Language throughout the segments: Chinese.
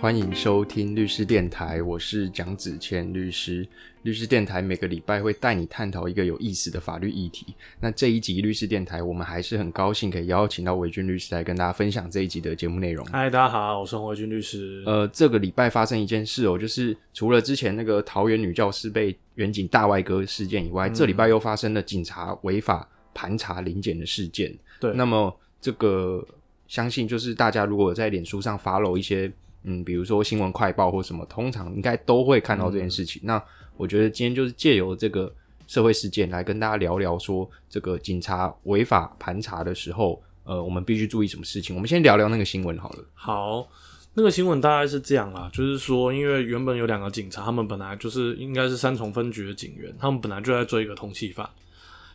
欢迎收听律师电台，我是蒋子谦律师。律师电台每个礼拜会带你探讨一个有意思的法律议题。那这一集律师电台，我们还是很高兴可以邀请到韦俊律师来跟大家分享这一集的节目内容。嗨，大家好，我是维军律师。呃，这个礼拜发生一件事哦，就是除了之前那个桃园女教师被远景大外哥事件以外，这礼拜又发生了警察违法盘查临检的事件。对，那么这个相信就是大家如果在脸书上 follow 一些。嗯，比如说新闻快报或什么，通常应该都会看到这件事情。那我觉得今天就是借由这个社会事件来跟大家聊聊，说这个警察违法盘查的时候，呃，我们必须注意什么事情。我们先聊聊那个新闻好了。好，那个新闻大概是这样啦，就是说，因为原本有两个警察，他们本来就是应该是三重分局的警员，他们本来就在追一个通缉犯，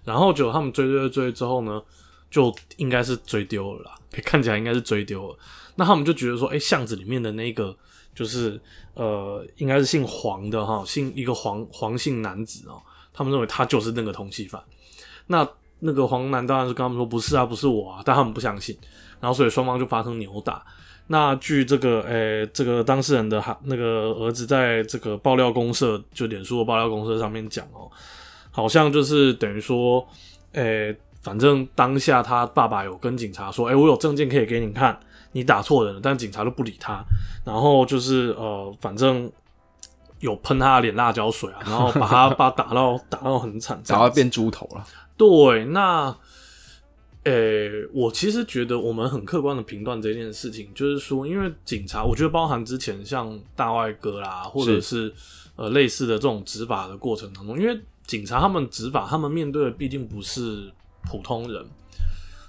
然后就他们追追追之后呢，就应该是追丢了啦，看起来应该是追丢了。那他们就觉得说，哎，巷子里面的那个就是呃，应该是姓黄的哈，姓一个黄黄姓男子哦，他们认为他就是那个通缉犯。那那个黄男当然是跟他们说不是啊，不是我啊，但他们不相信。然后所以双方就发生扭打。那据这个诶，这个当事人的哈那个儿子在这个爆料公社，就脸书的爆料公社上面讲哦，好像就是等于说，诶，反正当下他爸爸有跟警察说，哎，我有证件可以给你看。你打错人了，但警察都不理他，然后就是呃，反正有喷他的脸辣椒水啊，然后把他把打到打到很惨，打到变猪头了。对，那呃，我其实觉得我们很客观的评断这件事情，就是说，因为警察，我觉得包含之前像大外哥啦，或者是呃类似的这种执法的过程当中，因为警察他们执法，他们面对的毕竟不是普通人，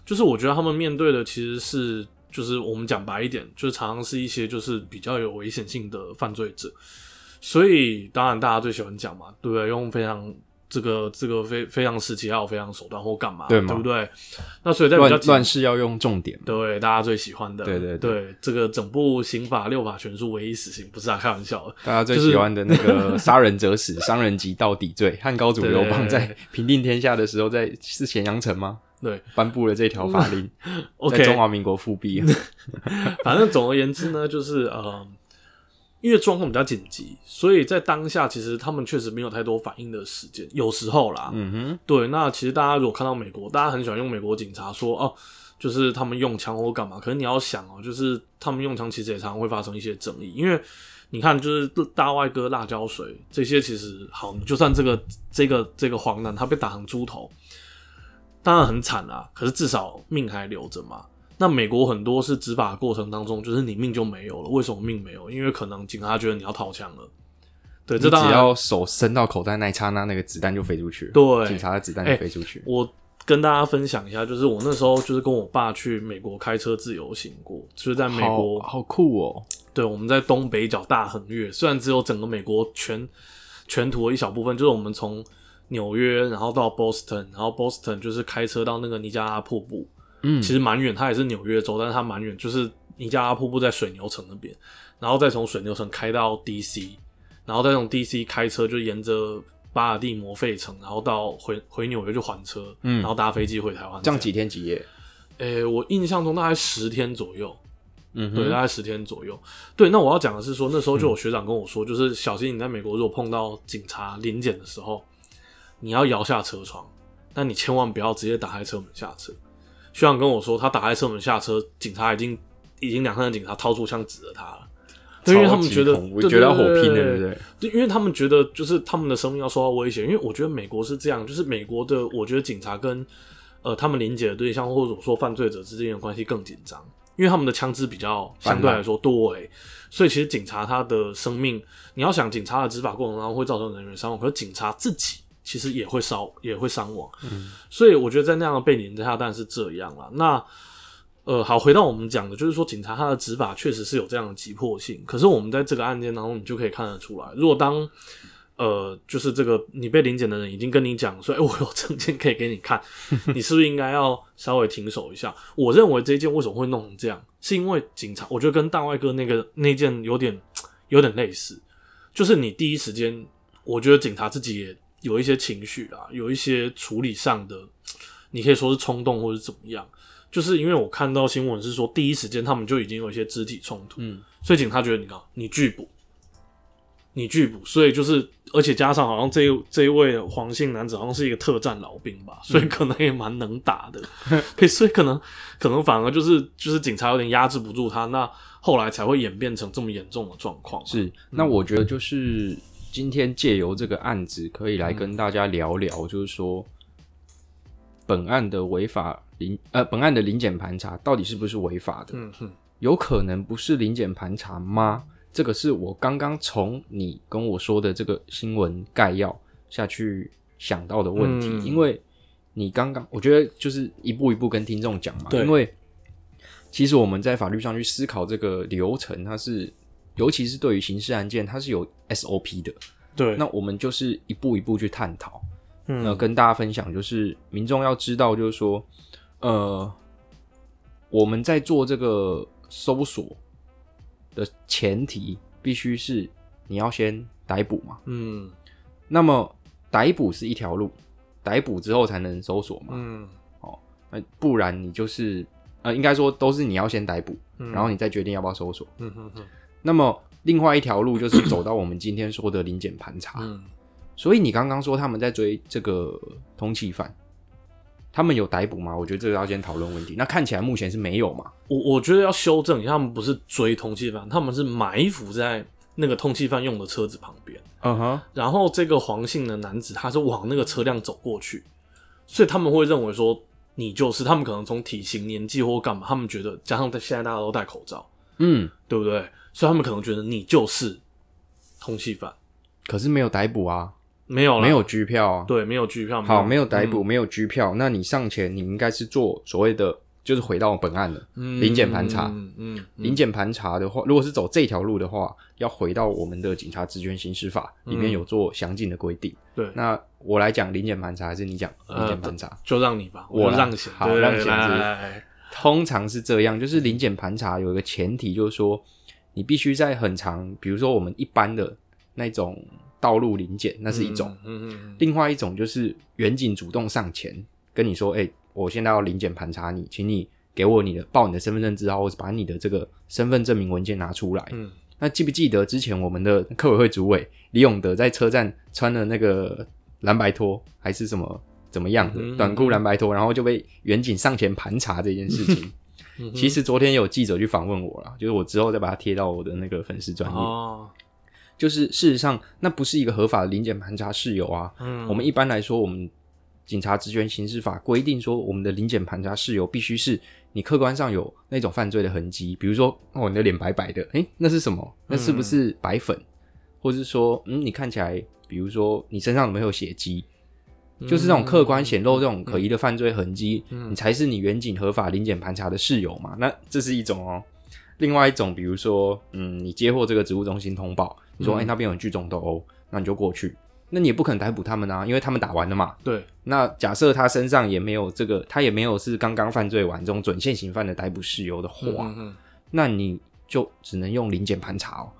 就是我觉得他们面对的其实是。就是我们讲白一点，就是常常是一些就是比较有危险性的犯罪者，所以当然大家最喜欢讲嘛，对不对？用非常这个这个非非常时期还有非常手段或干嘛，对不对？那所以在比较乱世要用重点，对大家最喜欢的，对对对，这个整部刑法六法全书唯一死刑，不是啊，开玩笑的。大家最喜欢的那个 杀人者死，伤人及到底罪，汉高祖刘邦在平定天下的时候，在是咸阳城吗？对，颁布了这条法令，在中华民国复辟。反正总而言之呢，就是呃，因为状况比较紧急，所以在当下其实他们确实没有太多反应的时间。有时候啦，嗯哼，对。那其实大家如果看到美国，大家很喜欢用美国警察说哦，就是他们用枪或干嘛。可是你要想哦，就是他们用枪其实也常常会发生一些争议，因为你看，就是大外哥辣椒水这些，其实好，你就算这个这个这个黄男他被打成猪头。当然很惨啊，可是至少命还留着嘛。那美国很多是执法过程当中，就是你命就没有了。为什么命没有？因为可能警察觉得你要掏枪了。对，这只要手伸到口袋那一刹那，那个子弹就飞出去。对，警察的子弹就飞出去。我跟大家分享一下，就是我那时候就是跟我爸去美国开车自由行过，就是在美国，好酷哦。对，我们在东北角大横越，虽然只有整个美国全全图的一小部分，就是我们从。纽约，然后到 Boston，然后 Boston 就是开车到那个尼加拉瀑布，嗯，其实蛮远，它也是纽约州，但是它蛮远，就是尼加拉瀑布在水牛城那边，然后再从水牛城开到 DC，然后再从 DC 开车就沿着巴尔的摩费城，然后到回回纽约就还车，嗯，然后搭飞机回台湾，这样几天几夜？诶，我印象中大概十天左右，嗯，对，大概十天左右。对，那我要讲的是说，那时候就有学长跟我说，就是小心你在美国如果碰到警察临检的时候。你要摇下车窗，但你千万不要直接打开车门下车。学长跟我说，他打开车门下车，警察已经已经两三个警察掏出枪指着他了，对因为他们觉得我觉得要火拼的，对不对？对，因为他们觉得就是他们的生命要受到威胁。因为我觉得美国是这样，就是美国的，我觉得警察跟呃他们临检的对象或者说犯罪者之间的关系更紧张，因为他们的枪支比较相对来说多诶，所以其实警察他的生命，你要想警察的执法过程当中会造成人员伤亡，可是警察自己。其实也会烧，也会伤亡，嗯，所以我觉得在那样的背景之下，当然是这样了。那呃，好，回到我们讲的，就是说警察他的执法确实是有这样的急迫性。可是我们在这个案件当中，你就可以看得出来，如果当呃，就是这个你被临检的人已经跟你讲说，哎，我有证件可以给你看，你是不是应该要稍微停手一下？我认为这件为什么会弄成这样，是因为警察，我觉得跟大外哥那个那件有点有点类似，就是你第一时间，我觉得警察自己也。有一些情绪啊，有一些处理上的，你可以说是冲动或者怎么样，就是因为我看到新闻是说，第一时间他们就已经有一些肢体冲突，嗯，所以警察觉得你刚你拒捕，你拒捕，所以就是而且加上好像这一这一位黄姓男子好像是一个特战老兵吧，所以可能也蛮能打的，所以可能可能反而就是就是警察有点压制不住他，那后来才会演变成这么严重的状况。是，那我觉得就是今天借由这个案子，可以来跟大家聊聊，就是说本案的违法临呃，本案的临检盘查到底是不是违法的？嗯哼，有可能不是临检盘查吗？这个是我刚刚从你跟我说的这个新闻概要下去想到的问题，嗯因为你刚刚我觉得就是一步一步跟听众讲嘛，对因为其实我们在法律上去思考这个流程，它是尤其是对于刑事案件，它是有 SOP 的，对，那我们就是一步一步去探讨。嗯那跟大家分享，就是民众要知道，就是说，呃，我们在做这个搜索的前提，必须是你要先逮捕嘛。嗯那么逮捕是一条路，逮捕之后才能搜索嘛。嗯哦那不然你就是呃，应该说都是你要先逮捕，嗯然后你再决定要不要搜索。嗯哼哼那么另外一条路就是走到我们今天说的临检盘查。嗯所以你刚刚说他们在追这个通缉犯，他们有逮捕吗？我觉得这个要先讨论问题。那看起来目前是没有嘛？我我觉得要修正一下，他们不是追通缉犯，他们是埋伏在那个通缉犯用的车子旁边，嗯哼，然后这个黄姓的男子他是往那个车辆走过去，所以他们会认为说你就是他们可能从体型、年纪或干嘛，他们觉得加上现在大家都戴口罩，嗯，对不对？所以他们可能觉得你就是通缉犯，可是没有逮捕啊，没有啦。没有拘票啊。对，没有拘票，好，没有。逮捕，嗯。没有拘票，那你上前你应该是做所谓的，就是回到本案了。嗯临检盘查。嗯嗯嗯。临检盘查的话，如果是走这条路的话，要回到我们的警察职权行使法里面有做详尽的规定。对，那我来讲临检盘查，还是你讲临呃检盘查？就让你吧，我让贤，好对让贤是不是？来来来。通常是这样，就是临检盘查有一个前提，就是说你必须在很长，比如说我们一般的那种道路临检，那是一种；嗯嗯嗯另外一种就是远警主动上前跟你说：“哎、我现在要临检盘查你，请你给我你的报你的身份证字号，或者把你的这个身份证明文件拿出来。嗯那记不记得之前我们的客委会主委李永德在车站穿了那个蓝白拖还是什么怎么样的、嗯短裤蓝白拖，然后就被远警上前盘查这件事情？嗯，其实昨天有记者去访问我了，就是我之后再把它贴到我的那个粉丝专业。哦，就是事实上，那不是一个合法的临检盘查事由啊。嗯，我们一般来说，我们警察职权刑事法规定说，我们的临检盘查事由必须是你客观上有那种犯罪的痕迹，比如说哦，你的脸白白的，诶，那是什么？那是不是白粉？或者是说，嗯，你看起来，比如说你身上有没有血迹？就是这种客观显露这种可疑的犯罪痕迹，你才是你远景合法临检盘查的事由嘛？那这是一种哦。另外一种，比如说，嗯，你接获这个职务中心通报，你说，哎、那边有人聚众斗殴，那你就过去，那你也不可能逮捕他们啊，因为他们打完了嘛。对，那假设他身上也没有这个，他也没有是刚刚犯罪完这种准现行犯的逮捕事由的话，嗯嗯那你就只能用临检盘查哦。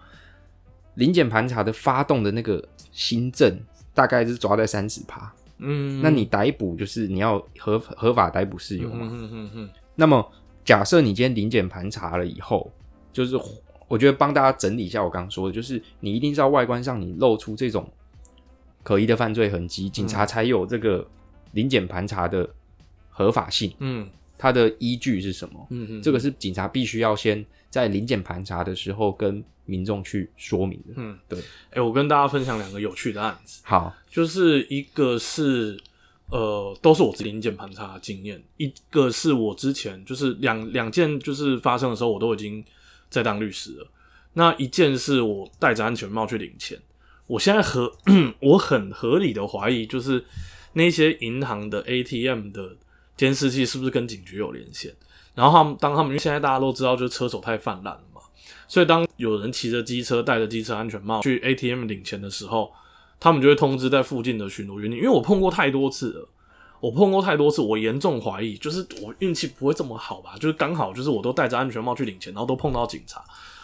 临检盘查的发动的那个新政大概是抓在三十趴，嗯，那你逮捕就是你要合合法逮捕事由嘛。嗯嗯嗯那么假设你今天临检盘查了以后，就是我觉得帮大家整理一下我刚刚说的，就是你一定是要外观上你露出这种可疑的犯罪痕迹，警察才有这个临检盘查的合法性，嗯它的依据是什么？嗯嗯，这个是警察必须要先在临检盘查的时候跟民众去说明的。嗯对，哎，我跟大家分享两个有趣的案子，好，就是一个是呃，都是我自己零检盘查的经验，一个是我之前就是两两件就是发生的时候，我都已经在当律师了。那一件是我戴着安全帽去领钱，我现在合 我很合理的怀疑，就是那些银行的 ATM 的监视器是不是跟警局有连线？然后他们当他们因为现在大家都知道，就是车手太泛滥所以当有人骑着机车戴着机车安全帽去 ATM 领钱的时候，他们就会通知在附近的巡逻员。因为我碰过太多次了，我碰过太多次，我严重怀疑，就是我运气不会这么好吧？就是刚好就是我都戴着安全帽去领钱，然后都碰到警察。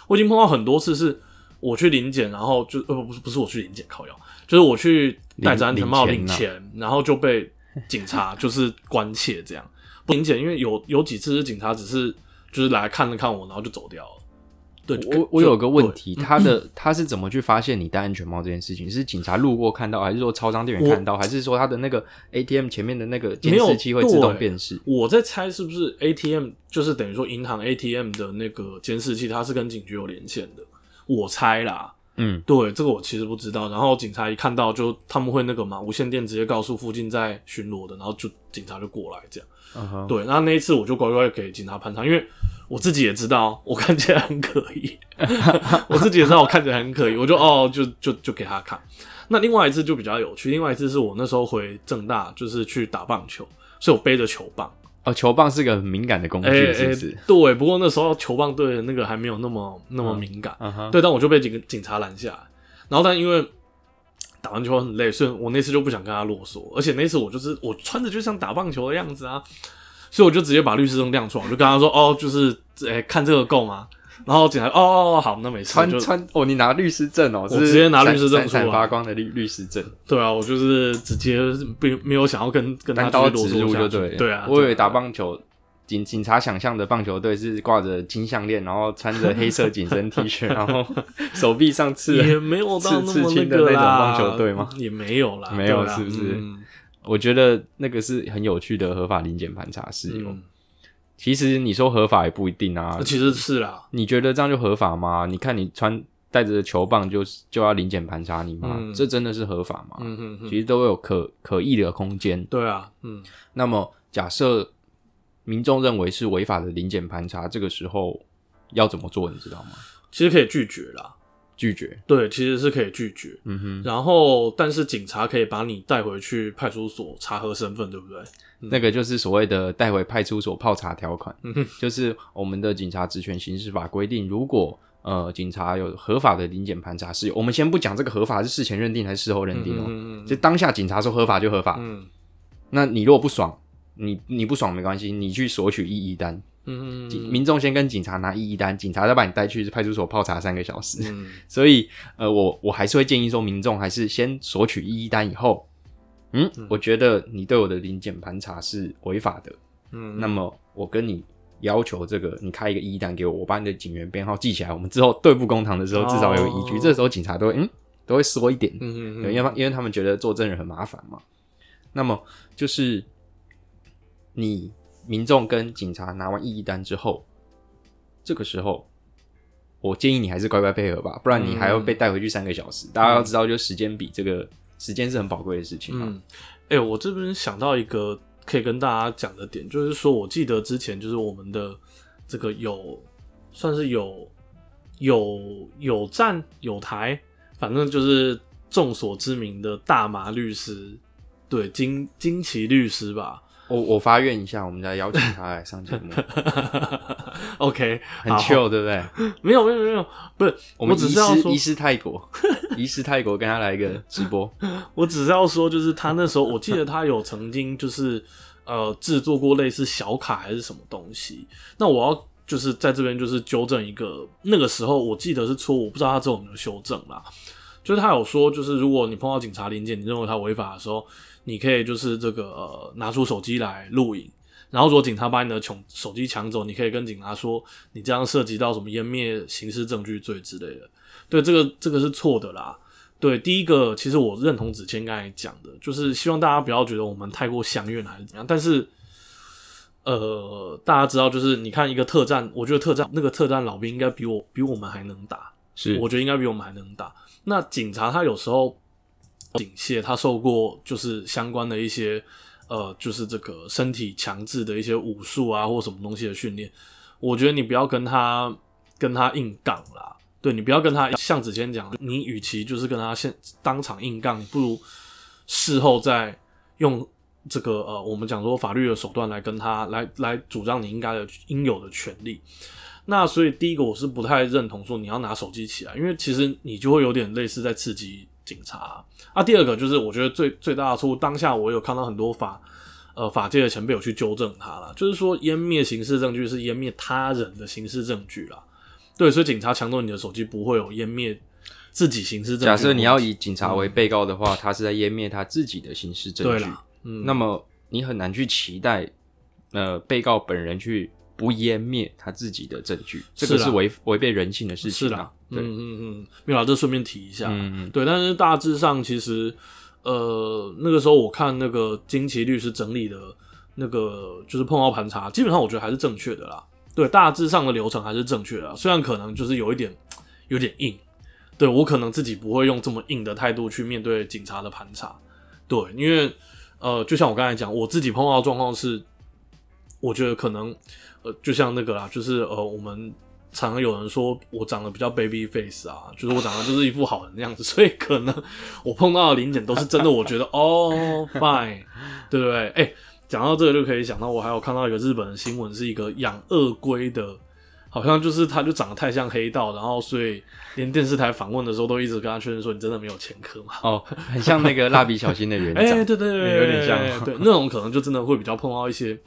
我已经碰到很多次是我去领检，然后就呃不不是不是我去领检靠药，就是我去戴着安全帽领领领钱，然后就被警察就是关切这样。不明显，因为有有几次是警察只是就是来看了看我，然后就走掉了。对，我我有个问题。他的他是怎么去发现你戴安全帽这件事情？是警察路过看到，还是说超商店员看到，还是说他的那个 ATM 前面的那个监视器会自动辨识？我在猜是不是 ATM，就是等于说银行 ATM 的那个监视器，它是跟警局有连线的。我猜啦，嗯，对，这个我其实不知道。然后警察一看到，就他们会那个嘛，无线电直接告诉附近在巡逻的，然后就警察就过来这样。对，那那一次我就乖乖给警察盘查，因为我自己也知道我看起来很可疑，我自己也知道我看起来很可疑，我就哦，就就就给他看。那另外一次就比较有趣，另外一次是我那时候回正大，就是去打棒球，所以我背着球棒。哦，球棒是个很敏感的工具，哎哎是不是？，对，不过那时候球棒队的那个还没有那么那么敏感，对，但我就被警警察拦下来，然后但因为打完球很累，所以我那次就不想跟他啰嗦，而且那次我就是我穿着就像打棒球的样子啊，所以我就直接把律师证亮出来，我就跟他说，哦，就是诶、看这个够吗？然后警察，哦哦哦，好，那没事，穿就穿哦，你拿律师证哦，我直接拿律师证出来闪闪发光的律律师证，对啊，我就是直接不没有想要跟跟他单刀继续直入就对。对啊，我以为打棒球。警警察想象的棒球队是挂着金项链，然后穿着黑色紧身 T 恤，然后手臂上刺也没有到那刺么刺青的那种个啦，棒球队吗？也没有啦，没有是不是嗯我觉得那个是很有趣的合法零检盘查事由。嗯，其实你说合法也不一定啊，其实是啦，你觉得这样就合法吗？你看你穿带着球棒就就要临检盘查你吗？嗯这真的是合法吗？嗯嗯嗯，其实都有可可议的空间。对啊，嗯。那么假设民众认为是违法的临检盘查，这个时候要怎么做？你知道吗？其实可以拒绝啦，拒绝。对，其实是可以拒绝。嗯哼，然后，但是警察可以把你带回去派出所查核身份，对不对？那个就是所谓的带回派出所泡茶条款，嗯。哼就是我们的警察职权刑事法规定，如果呃警察有合法的临检盘查是，我们先不讲这个合法是事前认定还是事后认定哦，嗯嗯就当下警察说合法就合法，嗯。那你如果不爽，你你不爽没关系，你去索取异议单，嗯警民众先跟警察拿异议单，警察再把你带去派出所泡茶三个小时。嗯。所以，呃，我我还是会建议说，民众还是先索取异议单以后，嗯，我觉得你对我的临检盘查是违法的，嗯，那么我跟你要求这个，你开一个异议单给我，我把你的警员编号记起来，我们之后对簿公堂的时候至少有个依据。哦这时候警察都会嗯都会说一点，嗯嗯对，因为因为他们觉得做证人很麻烦嘛。那么就是你民众跟警察拿完异议单之后，这个时候，我建议你还是乖乖配合吧，不然你还要被带回去三个小时。大家要知道，就时间比这个时间是很宝贵的事情嘛。嗯，哎、我这边想到一个可以跟大家讲的点，就是说我记得之前就是我们的这个有算是有有有站有台，反正就是众所知名的大麻律师，对金金奇律师吧。我我发愿一下，我们再邀请他来上节目，OK，很好 chill，对不对？没有没有没有，不是，我我们只是要说师移，师泰国，移师泰国跟他来一个直播。我只是要说，就是他那时候，我记得他有曾经就是呃制作过类似小卡还是什么东西。那我要就是在这边就是纠正一个，那个时候我记得是错误，我不知道他之后有没有修正啦。就是他有说，就是如果你碰到警察临检，你认为他违法的时候，你可以就是这个呃拿出手机来录影。然后，如果警察把你的穷手机抢走，你可以跟警察说，你这样涉及到什么湮灭刑事证据罪之类的。对，这个这个是错的啦。对，第一个其实我认同子谦刚才讲的，就是希望大家不要觉得我们太过相怨还是怎样。但是，呃，大家知道，就是你看一个特战，我觉得特战那个特战老兵应该比我比我们还能打，是我觉得应该比我们还能打。那警察他有时候警械，他受过就是相关的一些呃，就是这个身体强制的一些武术啊或什么东西的训练，我觉得你不要跟他跟他硬杠啦。对你不要跟他像子谦讲，你与其就是跟他现当场硬杠，不如事后再用这个呃，我们讲说法律的手段来跟他来来主张你应该的应有的权利。那所以第一个我是不太认同说你要拿手机起来，因为其实你就会有点类似在刺激警察。啊，第二个就是我觉得最最大的错误，当下我有看到很多法呃法界的前辈有去纠正他了，就是说湮灭刑事证据是湮灭他人的刑事证据啦。对，所以警察抢走你的手机不会有湮灭自己刑事证。假设你要以警察为被告的话，他是在湮灭他自己的刑事证据。对啦，嗯，那么你很难去期待，呃被告本人去不湮灭他自己的证据，这个是违违背人性的事情啊是啦。，对，嗯嗯嗯，没有啦，这顺便提一下，嗯嗯。对，但是大致上其实，呃，那个时候我看那个金奇律师整理的那个就是碰到盘查，基本上我觉得还是正确的啦。对，大致上的流程还是正确的啦，虽然可能就是有一点 有点硬，对我可能自己不会用这么硬的态度去面对警察的盘查，对，因为呃，就像我刚才讲，我自己碰到的状况是，我觉得可能呃，就像那个啦，就是呃，我们常常有人说我长得比较 baby face 啊，就是我长得就是一副好人的样子，所以可能我碰到的零检都是真的，我觉得 哦 fine，对不对？哎、讲到这个就可以想到，我还有看到一个日本的新闻，是一个养鳄龟的。好像就是他，就长得太像黑道，然后所以连电视台访问的时候都一直跟他确认说：“你真的没有前科吗哦，很像那个蜡笔小新的园？”哎、长，对对对，有点像对，那种可能就真的会比较碰到一些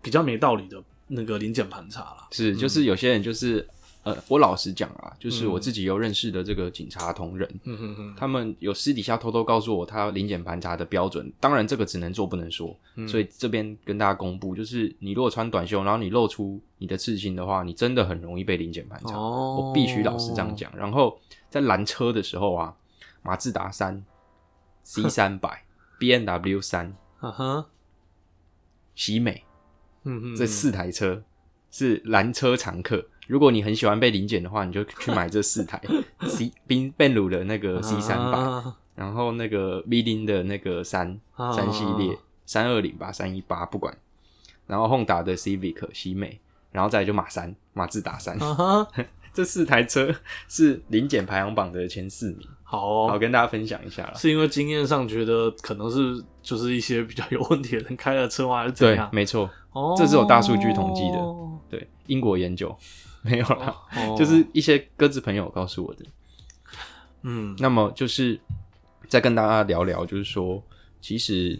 比较没道理的那个零检盘查了。是就是有些人就是呃，我老实讲啊，就是嗯。我自己有认识的这个警察同仁，嗯哼哼，他们有私底下偷偷告诉我他临检盘查的标准，当然这个只能做不能说，嗯。所以这边跟大家公布，就是你如果穿短袖，然后你露出你的刺青的话，你真的很容易被临检盘查，哦。我必须老实这样讲。然后在拦车的时候啊，马自达三、C 三百、B N W 三、啊哈，喜美这四台车是蓝车常客。如果你很喜欢被临检的话，你就去买这四台 C 宾 benz 鲁的那个 C 三百、啊然后那个 V 零的那个三啊。三系列三二零吧，三一八不管，然后 Honda 的 Civic 喜美，然后再来就马三马自达三，这四台车是零检排行榜的前四名，好哦，好跟大家分享一下啦。是因为经验上觉得可能是就是一些比较有问题的人开了车吗？还是怎对，？没错，哦，这是有大数据统计的对英国研究 没有啦，哦就是一些鸽子朋友告诉我的。嗯那么就是再跟大家聊聊，就是说，其实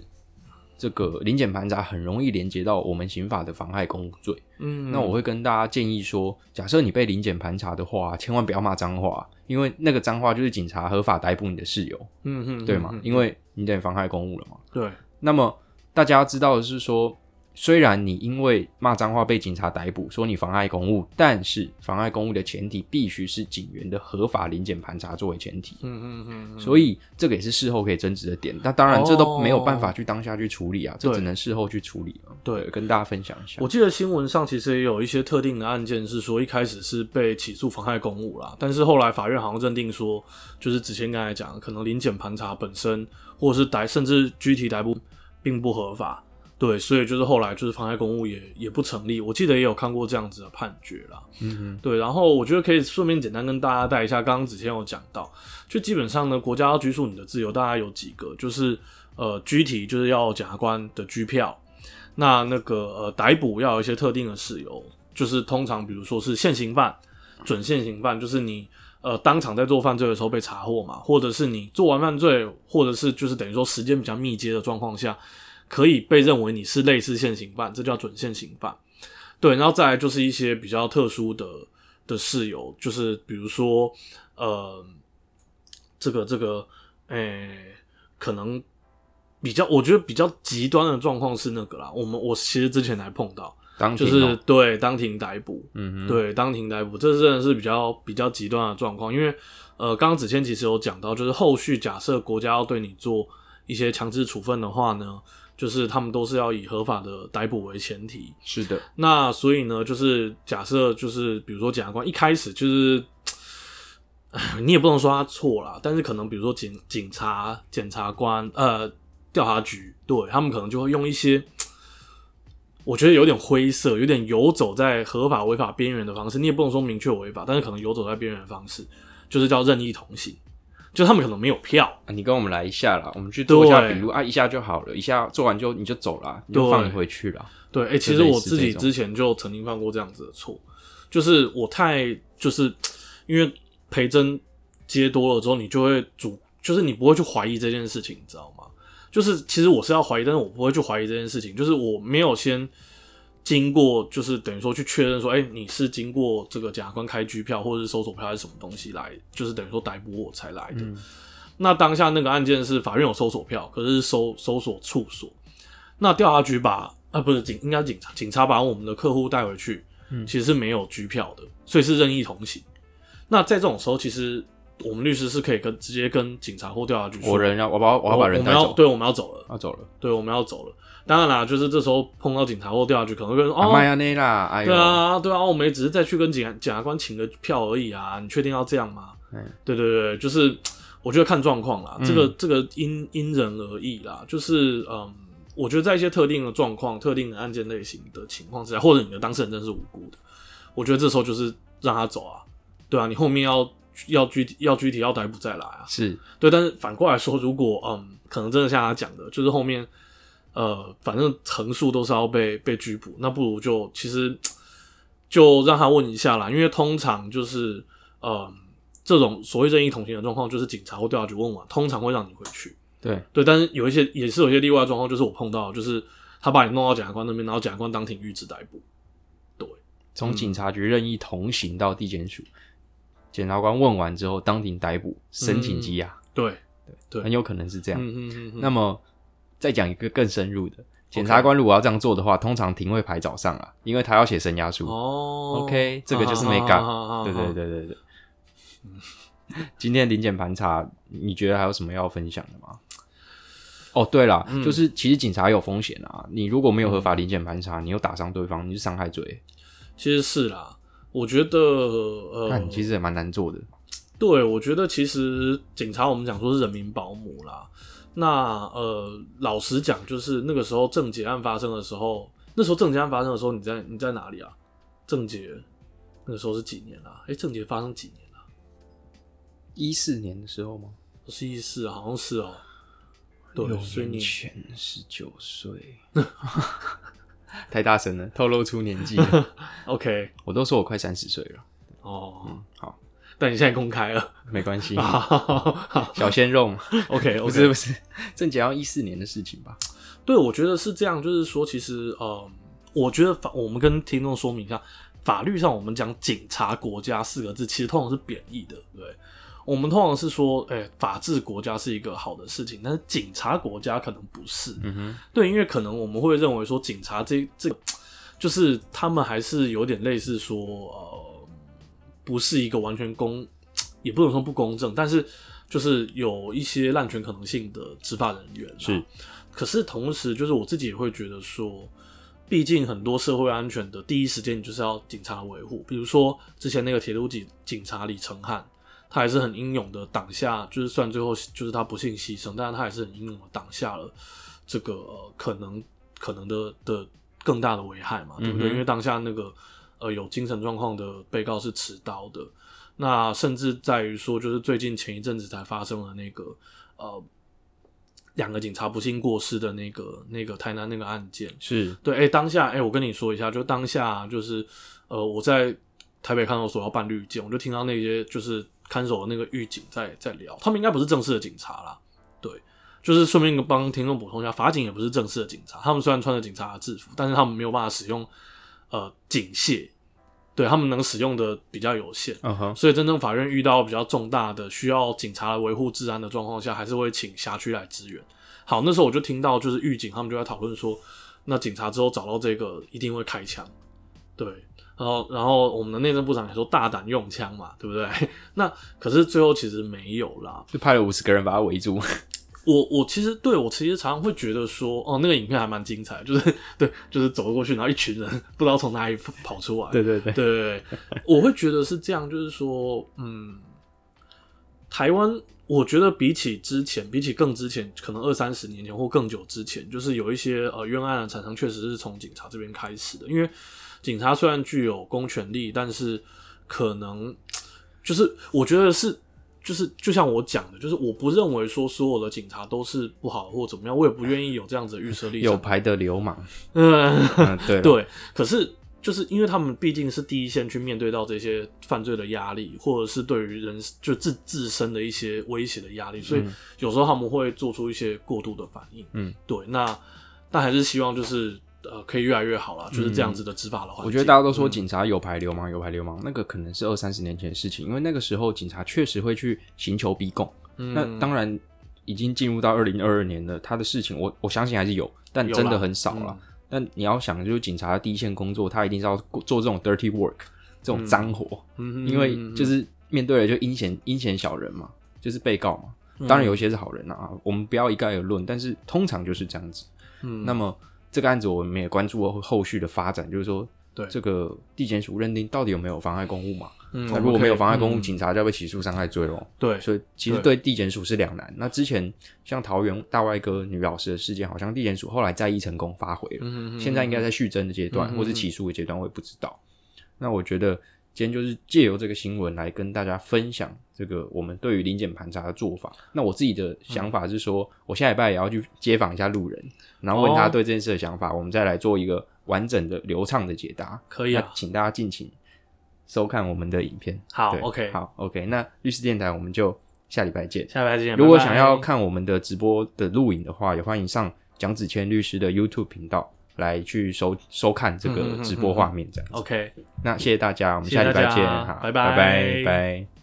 这个临检盘查很容易连接到我们刑法的妨害公务罪。嗯，那我会跟大家建议说，假设你被临检盘查的话，千万不要骂脏话，因为那个脏话就是警察合法逮捕你的室友，嗯哼，对吗？嗯因为你等于妨害公务了嘛。对，那么大家要知道的是说，虽然你因为骂脏话被警察逮捕，说你妨碍公务，但是妨碍公务的前提必须是警员的合法临检盘查作为前提。嗯嗯嗯，所以这个也是事后可以争执的点。那当然，这都没有办法去当下去处理啊，这只能事后去处理了。对跟大家分享一下我。记得新闻上其实也有一些特定的案件是说一开始是被起诉妨碍公务啦，但是后来法院好像认定说，就是子谦刚才讲的，可能临检盘查本身或者是逮甚至具体逮捕并不合法，对，所以就是后来就是妨碍公务也也不成立。我记得也有看过这样子的判决啦。嗯对，然后我觉得可以顺便简单跟大家带一下，刚刚子谦有讲到，就基本上呢，国家要拘束你的自由，大概有几个，就是呃拘提就是要检察官的拘票，那那个呃逮捕要有一些特定的事由，就是通常比如说是现行犯、准现行犯，就是你呃当场在做犯罪的时候被查获嘛，或者是你做完犯罪，或者是就是等于说时间比较密接的状况下，可以被认为你是类似现行犯，这叫准现行犯。对，然后再来就是一些比较特殊的的事由，就是比如说呃，这个这个，诶、可能比较我觉得比较极端的状况是那个啦，我们我其实之前还碰到，当庭就是哦。对当庭逮捕，嗯哼，对，当庭逮捕，这真的是比较比较极端的状况，因为呃，刚刚子谦其实有讲到，就是后续假设国家要对你做一些强制处分的话呢，就是他们都是要以合法的逮捕为前提。是的，那所以呢，就是假设就是比如说检察官一开始就是，你也不能说他错了，但是可能比如说警警察、检察官、呃调查局，对他们可能就会用一些。我觉得有点灰色，有点游走在合法违法边缘的方式。你也不能说明确违法，但是可能游走在边缘的方式，就是叫任意同行。就他们可能没有票，啊你跟我们来一下啦，我们去做一下对笔录啊，一下就好了，一下做完就你就走了，你就放你回去了。对，哎、其实我自己种之前就曾经犯过这样子的错，就是我太就是因为陪真接多了之后，你就会主，就是你不会去怀疑这件事情，你知道吗？就是其实我是要怀疑，但是我不会去怀疑这件事情，就是我没有先经过，就是等于说去确认说，哎、你是经过这个检察官开拘票或者是搜索票还是什么东西来，就是等于说逮捕我才来的。嗯那当下那个案件是法院有搜索票，可是是搜搜索处所，那调查局把啊，不是警，应该是警察，警察把我们的客户带回去，嗯其实是没有拘票的，所以是任意同行。那在这种时候，其实我们律师是可以跟直接跟警察或调查局说，我人要我把我要把人我带走，对，我们要走了，要走了。对，我们要走了。当然啦，就是这时候碰到警察或调查局，可能会说啊哦，麦亚内啦，哎呦，对啊，对啊，我们也只是再去跟检检察官请个票而已啊，你确定要这样吗？嗯对对对，就是我觉得看状况啦，嗯这个这个因因人而异啦，就是嗯，我觉得在一些特定的状况、特定的案件类型的情况之下，或者你的当事人真是无辜的，我觉得这时候就是让他走啊，对啊，你后面要要具体要具体要逮捕再来啊，是。对，但是反过来说，如果嗯，可能真的像他讲的，就是后面呃，反正横竖都是要被被拘捕，那不如就其实就让他问一下啦，因为通常就是呃，这种所谓任意同行的状况，就是警察或调查局问完，通常会让你回去。对，对，但是有一些也是有一些例外状况，就是我碰到，就是他把你弄到检察官那边，然后检察官当庭预知逮捕。对。从警察局任意同行到地检署，检察官问完之后当庭逮捕，申请羁押，对，对很有可能是这样。嗯嗯嗯嗯，那么再讲一个更深入的，检察官如果要这样做的话，通常庭会排早上啊，因为他要写声押书。哦 OK，这个就是没好干对对对对对。今天临检盘查，你觉得还有什么要分享的吗？哦，对了，嗯就是其实警察有风险啊，你如果没有合法临检盘查，你又打伤对方，你是伤害罪，其实是啦，我觉得呃，其实也蛮难做的。对，我觉得其实警察我们讲说是人民保姆啦。那呃，老实讲，就是那个时候郑捷案发生的时候，那时候郑捷案发生的时候，你在你在哪里啊？郑捷那个时候是几年啊？哎、郑捷发生几年啊？一四年的时候吗？是一四，好像是哦。对，六所以你前十九岁，太大声了，透露出年纪了。OK 我都说我快三十岁了。哦，嗯，好，但你现在公开了，没关系，小鲜肉嘛。OK 不 OK，是不是，正解要一四年的事情吧？对，我觉得是这样，就是说，其实呃，我觉得法，我们跟听众说明一下，法律上我们讲“警察国家”四个字，其实通常是贬义的，对？我们通常是说，哎、法治国家是一个好的事情，但是警察国家可能不是，嗯哼，对，因为可能我们会认为说，警察这这个就是他们还是有点类似说，呃，不是一个完全公，也不能说不公正，但是就是有一些滥权可能性的执法人员啦是。可是同时，就是我自己也会觉得说，毕竟很多社会安全的第一时间，你就是要警察维护。比如说之前那个铁路警警察李承翰，他还是很英勇的挡下，就是虽然最后就是他不幸牺牲，但是他还是很英勇的挡下了这个、呃、可能可能的的更大的危害嘛，对不对？嗯因为当下那个呃有精神状况的被告是持刀的，那甚至在于说，就是最近前一阵子才发生了那个呃两个警察不幸过世的那个那个台南那个案件，是对，哎、当下，哎、我跟你说一下，就当下就是，呃，我在台北看守所要办绿件，我就听到那些就是看守的那个狱警在在聊，他们应该不是正式的警察啦，对，就是顺便帮听众补充一下，法警也不是正式的警察，他们虽然穿着警察的制服，但是他们没有办法使用呃警械，对他们能使用的比较有限，嗯哼，所以真正法院遇到比较重大的需要警察来维护治安的状况下，还是会请辖区来支援。好，那时候我就听到就是狱警他们就在讨论说，那警察之后找到这个一定会开枪，对，然后然后我们的内政部长也说大胆用枪嘛，对不对？那可是最后其实没有啦。就派了五十个人把他围住。我我其实对我其实常常会觉得说，哦，那个影片还蛮精彩，就是对，就是走过去，然后一群人不知道从哪里跑出来，对对对，对我会觉得是这样，就是说，嗯，台湾，我觉得比起之前，比起更之前，可能二三十年前或更久之前，就是有一些呃冤案的产生，确实是从警察这边开始的。因为警察虽然具有公权力，但是可能就是我觉得是。就是就像我讲的，就是我不认为说所有的警察都是不好或怎么样，我也不愿意有这样子的预设立场。有牌的流氓。嗯，嗯，对对，可是就是因为他们毕竟是第一线去面对到这些犯罪的压力，或者是对于人就自自身的一些威胁的压力，所以有时候他们会做出一些过度的反应。嗯，对，那但还是希望就是呃可以越来越好了，就是这样子的执法的环境。我觉得大家都说嗯警察有牌流氓，有牌流氓，那个可能是二三十年前的事情，因为那个时候警察确实会去刑求逼供。嗯那当然已经进入到二零二二年了，他的事情我我相信还是有，但真的很少了。嗯那你要想，就是警察的第一线工作，他一定是要做这种 dirty work，这种脏活，嗯，因为就是面对的就阴险阴险小人嘛，就是被告嘛。当然有一些是好人啊，我们不要一概而论，但是通常就是这样子。嗯，那么这个案子我们也关注了后续的发展，就是说，对这个地检署认定到底有没有妨碍公务嘛？嗯，那如果没有妨碍公务，嗯警察就要被起诉伤害罪咯。对，所以其实对地检署是两难。那之前像桃园大外哥女老师的事件，好像地检署后来再议成功发回了，嗯，现在应该在续侦的阶段，嗯或是起诉的阶段，我也不知道。那我觉得今天就是借由这个新闻来跟大家分享这个我们对于临检盘查的做法。那我自己的想法是说，我下礼拜也要去街访一下路人，然后问他哦对这件事的想法，我们再来做一个完整的、流畅的解答。可以啊那，请大家敬请收看我们的影片。好，OK，好，OK。那律师电台我们就下礼拜见。下礼拜见。如果想要看我们的直播的录影的话，也欢迎上蒋子谦律师的 YouTube 频道来去收收看这个直播画面。这样子，，OK。那谢谢大家，我们下礼拜见，好，拜拜拜拜拜。